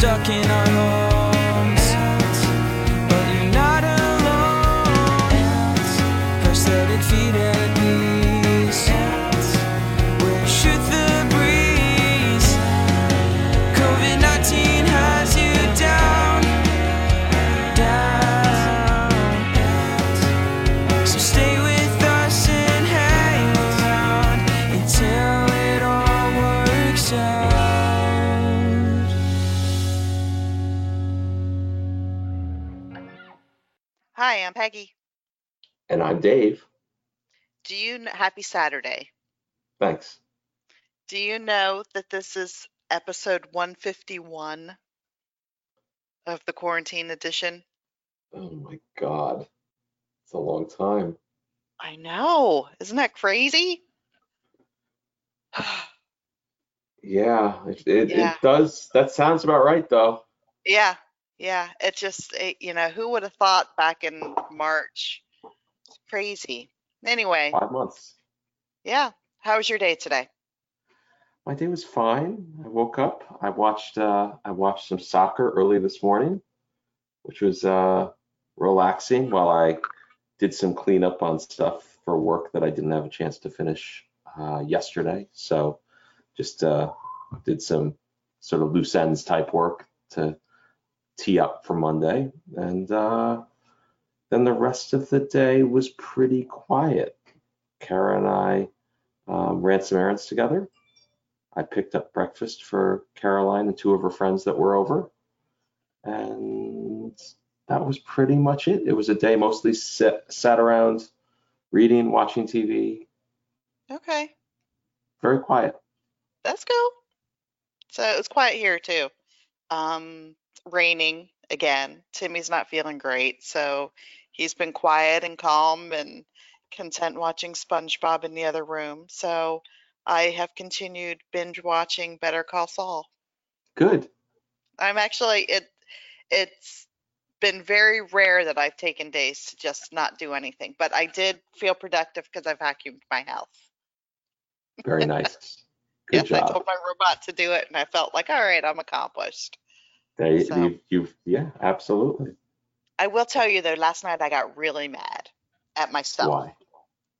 stuck in our homes. I'm Peggy. And I'm Dave. Do you kn- happy Saturday? Thanks. Do you know that this is episode 151 of the quarantine edition? Oh my God. It's a long time. I know. Isn't that crazy? Yeah, it, it, Yeah. it does. That sounds about right, though. yeah, yeah. It just, it, you know, who would have thought back in March? It's crazy. Anyway, Five months. yeah. How was your day today? My day was fine. I woke up. I watched. Uh, I watched some soccer early this morning, which was uh, relaxing while I did some cleanup on stuff for work that I didn't have a chance to finish uh, yesterday. So just uh, did some sort of loose ends type work to tee up for Monday, and uh, then the rest of the day was pretty quiet. Kara and I um, ran some errands together. I picked up breakfast for Caroline and two of her friends that were over. And that was pretty much it. It was a day mostly sat, sat around reading, watching TV, Okay, very quiet. that's cool. So it was quiet here too. Um, raining again. Timmy's not feeling great, so he's been quiet and calm and content watching SpongeBob in the other room. So I have continued binge watching Better Call Saul. Good. I'm actually it it's been very rare that I've taken days to just not do anything, but I did feel productive because I vacuumed my house. Very nice. Good yes, I job. told my robot to do it and I felt like, all right, I'm accomplished. They, so- you've, you've, yeah, absolutely. I will tell you though, last night I got really mad at myself Why?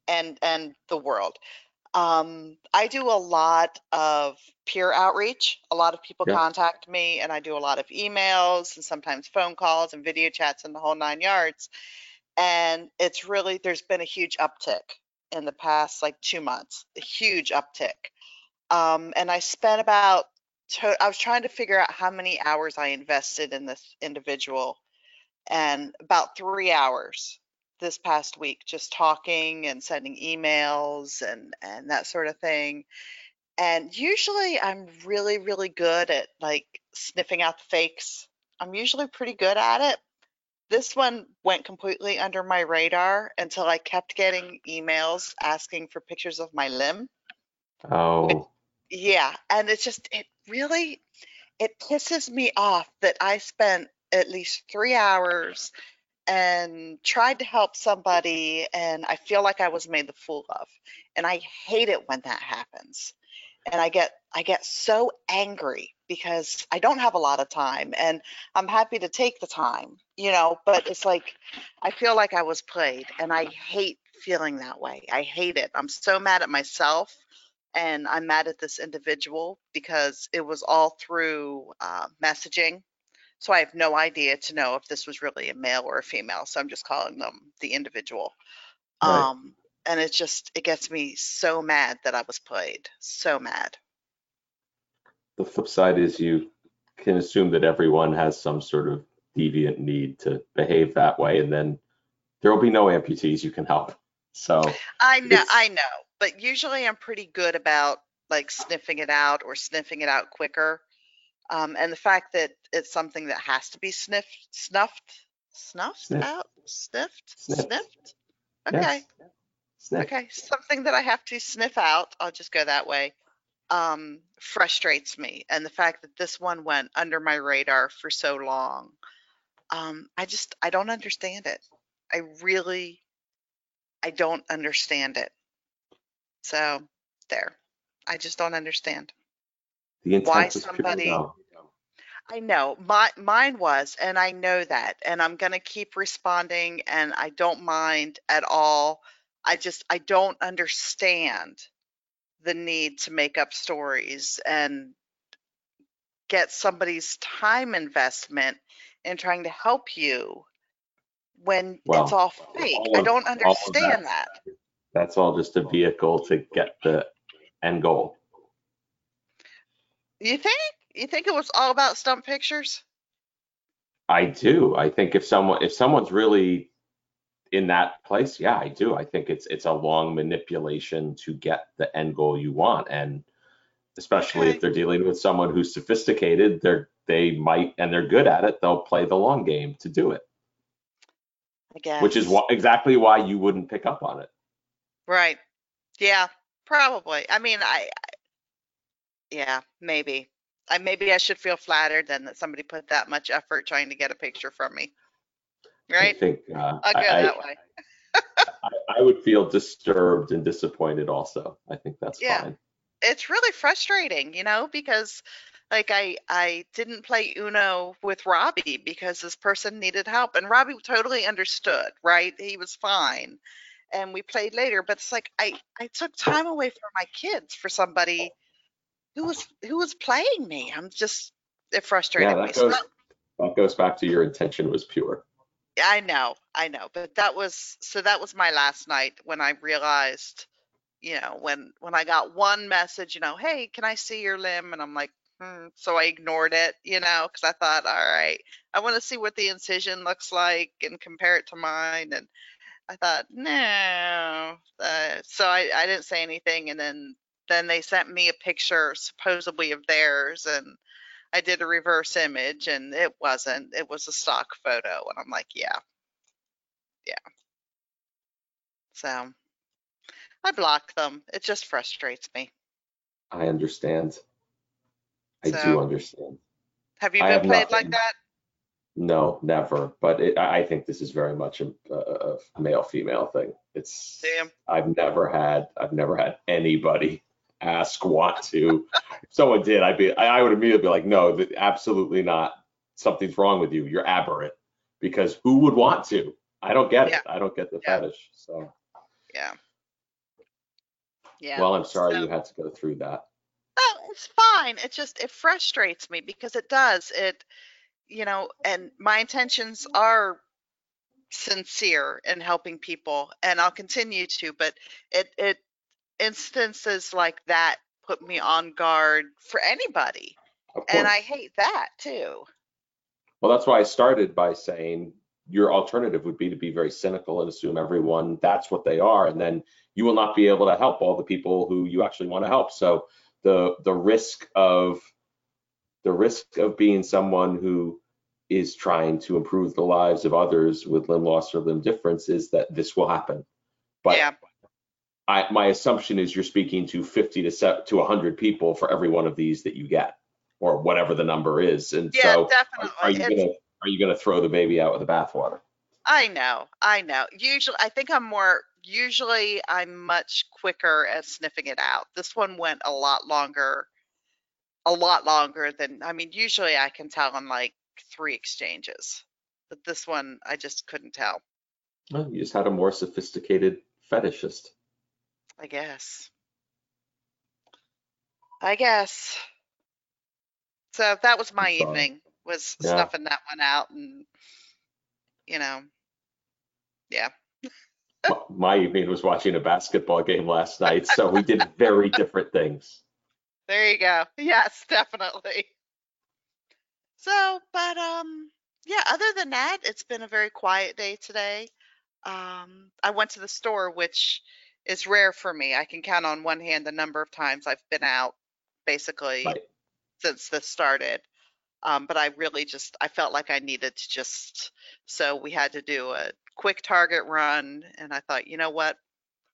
and and the world. Um, I do a lot of peer outreach. A lot of people Yeah. contact me, and I do a lot of emails and sometimes phone calls and video chats and the whole nine yards. And it's really there's been a huge uptick in the past like two months, a huge uptick. Um, and I spent about to, I was trying to figure out how many hours I invested in this individual, and about three hours this past week just talking and sending emails and and that sort of thing. And usually i'm really really good at like sniffing out the fakes. I'm usually pretty good at it. This one went completely under my radar until i kept getting emails asking for pictures of my limb. Oh, yeah and it's just it really it pisses me off that i spent at least three hours and tried to help somebody and I feel like I was made the fool of. And I hate it when that happens. And I get I get so angry because I don't have a lot of time and I'm happy to take the time, you know, but it's like I feel like I was played and I hate feeling that way. I hate it. I'm so mad at myself and I'm mad at this individual because it was all through uh, messaging so I have no idea to know if this was really a male or a female. So I'm just calling them the individual. Right. Um, and it just it gets me so mad that I was played. So mad. the flip side is you can assume that everyone has some sort of deviant need to behave that way, and then there will be no amputees you can help. So, I know, I know, but usually I'm pretty good about like sniffing it out or sniffing it out quicker. Um, and the fact that it's something that has to be sniffed, snuffed, snuffed Sniffed. out, sniffed, Sniffed. sniffed. yes. Okay. Sniff. Okay, something that I have to sniff out, I'll just go that way, um, frustrates me. And the fact that this one went under my radar for so long, um, I just, I don't understand it. I really, I don't understand it. So there, I just don't understand. Why somebody- I know my mine was, and I know that, and I'm gonna keep responding, and I don't mind at all. I just I don't understand the need to make up stories and get somebody's time investment in trying to help you when Well, it's all fake. all I don't understand that- that. That's all just a vehicle to get the end goal. You think? You think it was all about stump pictures? I do. I think if someone if someone's really in that place, yeah, I do. I think it's it's a long manipulation to get the end goal you want, and especially Okay. if they're dealing with someone who's sophisticated, they're they might and they're good at it. They'll play the long game to do it, I guess. which is why, exactly why you wouldn't pick up on it. Right. Yeah, probably. I mean, I, I- yeah, maybe. I maybe I should feel flattered then that somebody put that much effort trying to get a picture from me. Right? I Right? think uh, I'll go I, I- that way. I, I would feel disturbed and disappointed also. I think that's Yeah. fine. It's really frustrating, you know, because like I I didn't play Uno with Robbie because this person needed help and Robbie totally understood, right? He was fine. And we played later, but it's like I I took time away from my kids for somebody who was who was playing me. I'm just it frustrated Yeah, me. that So goes that goes back to your intention was pure. I know, I know, but that was so that was my last night when I realized, you know, when when I got one message, you know, hey, can I see your limb? And I'm like, hmm. So I ignored it, you know, because I thought, all right, I want to see what the incision looks like and compare it to mine. And I thought, no. Uh, so I I didn't say anything, and then then they sent me a picture supposedly of theirs, and I did a reverse image and it wasn't. It was a stock photo. And I'm like, yeah. Yeah. So I block them. It just frustrates me. I understand. I So- do understand. Have you been have played like that? No, never. But it, I I think this is very much a, a, a male female thing. It's Damn. I've never had I've never had anybody ask want to. if someone did, I'd be I, I would immediately be like, no, th- absolutely not. Something's wrong with you. You're aberrant. Because who would want to? I don't get it. I don't get the Yeah. fetish. So Yeah. Yeah. well, I'm sorry So- you had to go through that. Oh, it's fine. It just it frustrates me because it does. It you know, and my intentions are sincere in helping people and I'll continue to, but it it instances like that put me on guard for anybody. And. I hate that too. Well, that's why I started by saying your alternative would be to be very cynical and assume everyone that's what they are, and then you will not be able to help all the people who you actually want to help. So the the risk of the risk of being someone who is trying to improve the lives of others with limb loss or limb difference is that this will happen. But yeah. I, my assumption is you're speaking to 50 to se- to 100 people for every one of these that you get, or whatever the number is. And Yeah, so, are, definitely. are you It's- gonna are you gonna throw the baby out with the bathwater? I know, I know. Usually, I think I'm more, usually I'm much quicker at sniffing it out. This one went a lot longer, a lot longer than, I mean, usually I can tell in like three exchanges. But this one, I just couldn't tell, Well, you just had a more sophisticated fetishist. I guess. I guess. So that was my sorry. evening, was Yeah. snuffing that one out and, you know, yeah. My- My evening was watching a basketball game last night, so we did very different things. There you go. Yes, definitely. So, but um yeah, other than that, it's been a very quiet day today. Um I went to the store, which is rare for me. I can count on one hand the number of times I've been out basically Right. since this started. Um, but I really just I felt like I needed to just so we had to do a quick target run and I thought, you know what?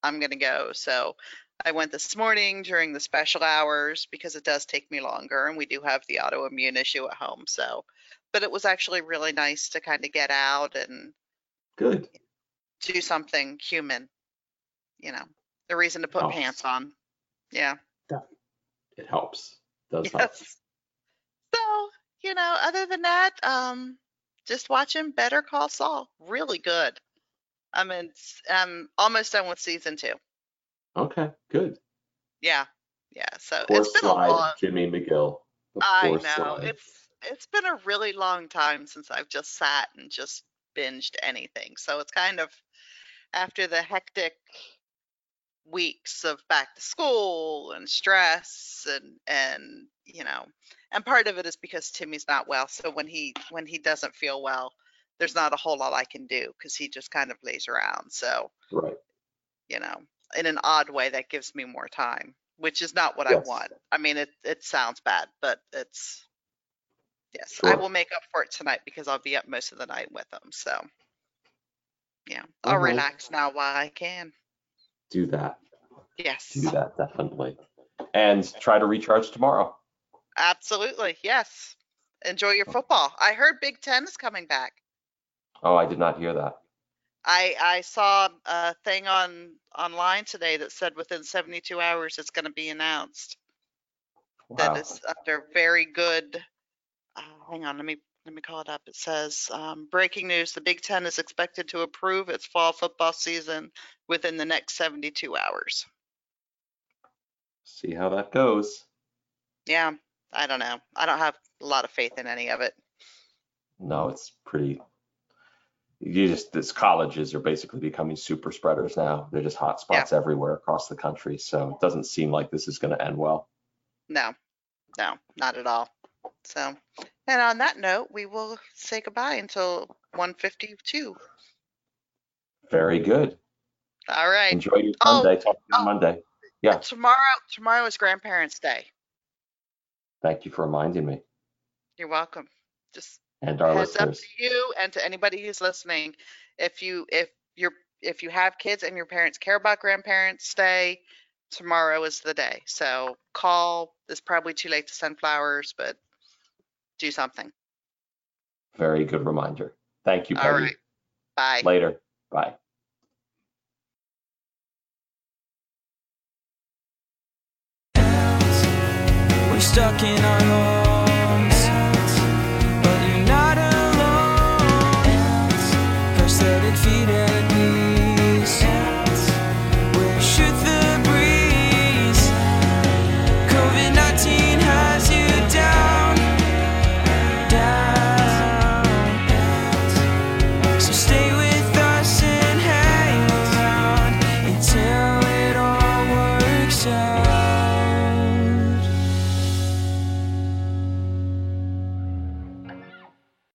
I'm gonna go. So I went this morning during the special hours because it does take me longer and we do have the autoimmune issue at home. So but it was actually really nice to kind of get out and Good. do something human, you know, the reason to put pants on. Yeah. It helps. Does help. So, you know, other than that, um, just watching Better Call Saul. Really good. I'm in, I'm almost done with season two. Okay, good. Yeah, yeah. So it's been a long. Jimmy McGill. I know slide. it's it's been a really long time since I've just sat and just binged anything. So it's kind of after the hectic weeks of back to school and stress and and you know and part of it is because Timmy's not well so when he when he doesn't feel well there's not a whole lot I can do because he just kind of lays around so Right. you know in an odd way that gives me more time which is not what I want I mean it it sounds bad but it's yes I will make up for it tonight because I'll be up most of the night with them. so yeah I'll relax now while I can Do that. yes Do that definitely. And try to recharge tomorrow. Absolutely, yes. Enjoy your football. I heard Big Ten is coming back. Oh, I did not hear that. I I saw a thing on online today that said within 72 hours it's going to be announced. Wow. That is under very good. Uh, hang on, let me let me call it up. It says um, breaking news: the Big Ten is expected to approve its fall football season within the next 72 hours. See how that goes. Yeah, I don't know. I don't have a lot of faith in any of it. No, it's pretty. You just this colleges are basically becoming super spreaders now. They're just hot spots everywhere across the country. So it doesn't seem like this is going to end well. No, no, not at all. So, and on that note, we will say goodbye until 152. Very good. All right. Enjoy your Oh, Sunday. Talk to you on oh. Monday. Yeah. Uh, tomorrow, tomorrow is Grandparents' Day. Thank you for reminding me You're welcome. Just and our heads up listeners. to you and to anybody who's listening. If you if you're if you have kids and your parents care about Grandparents' Day, tomorrow is the day. So call. It's probably too late to send flowers, but do something. Very good reminder. Thank you, All Peggy. right. Bye. Later. Bye. We're stuck in our home.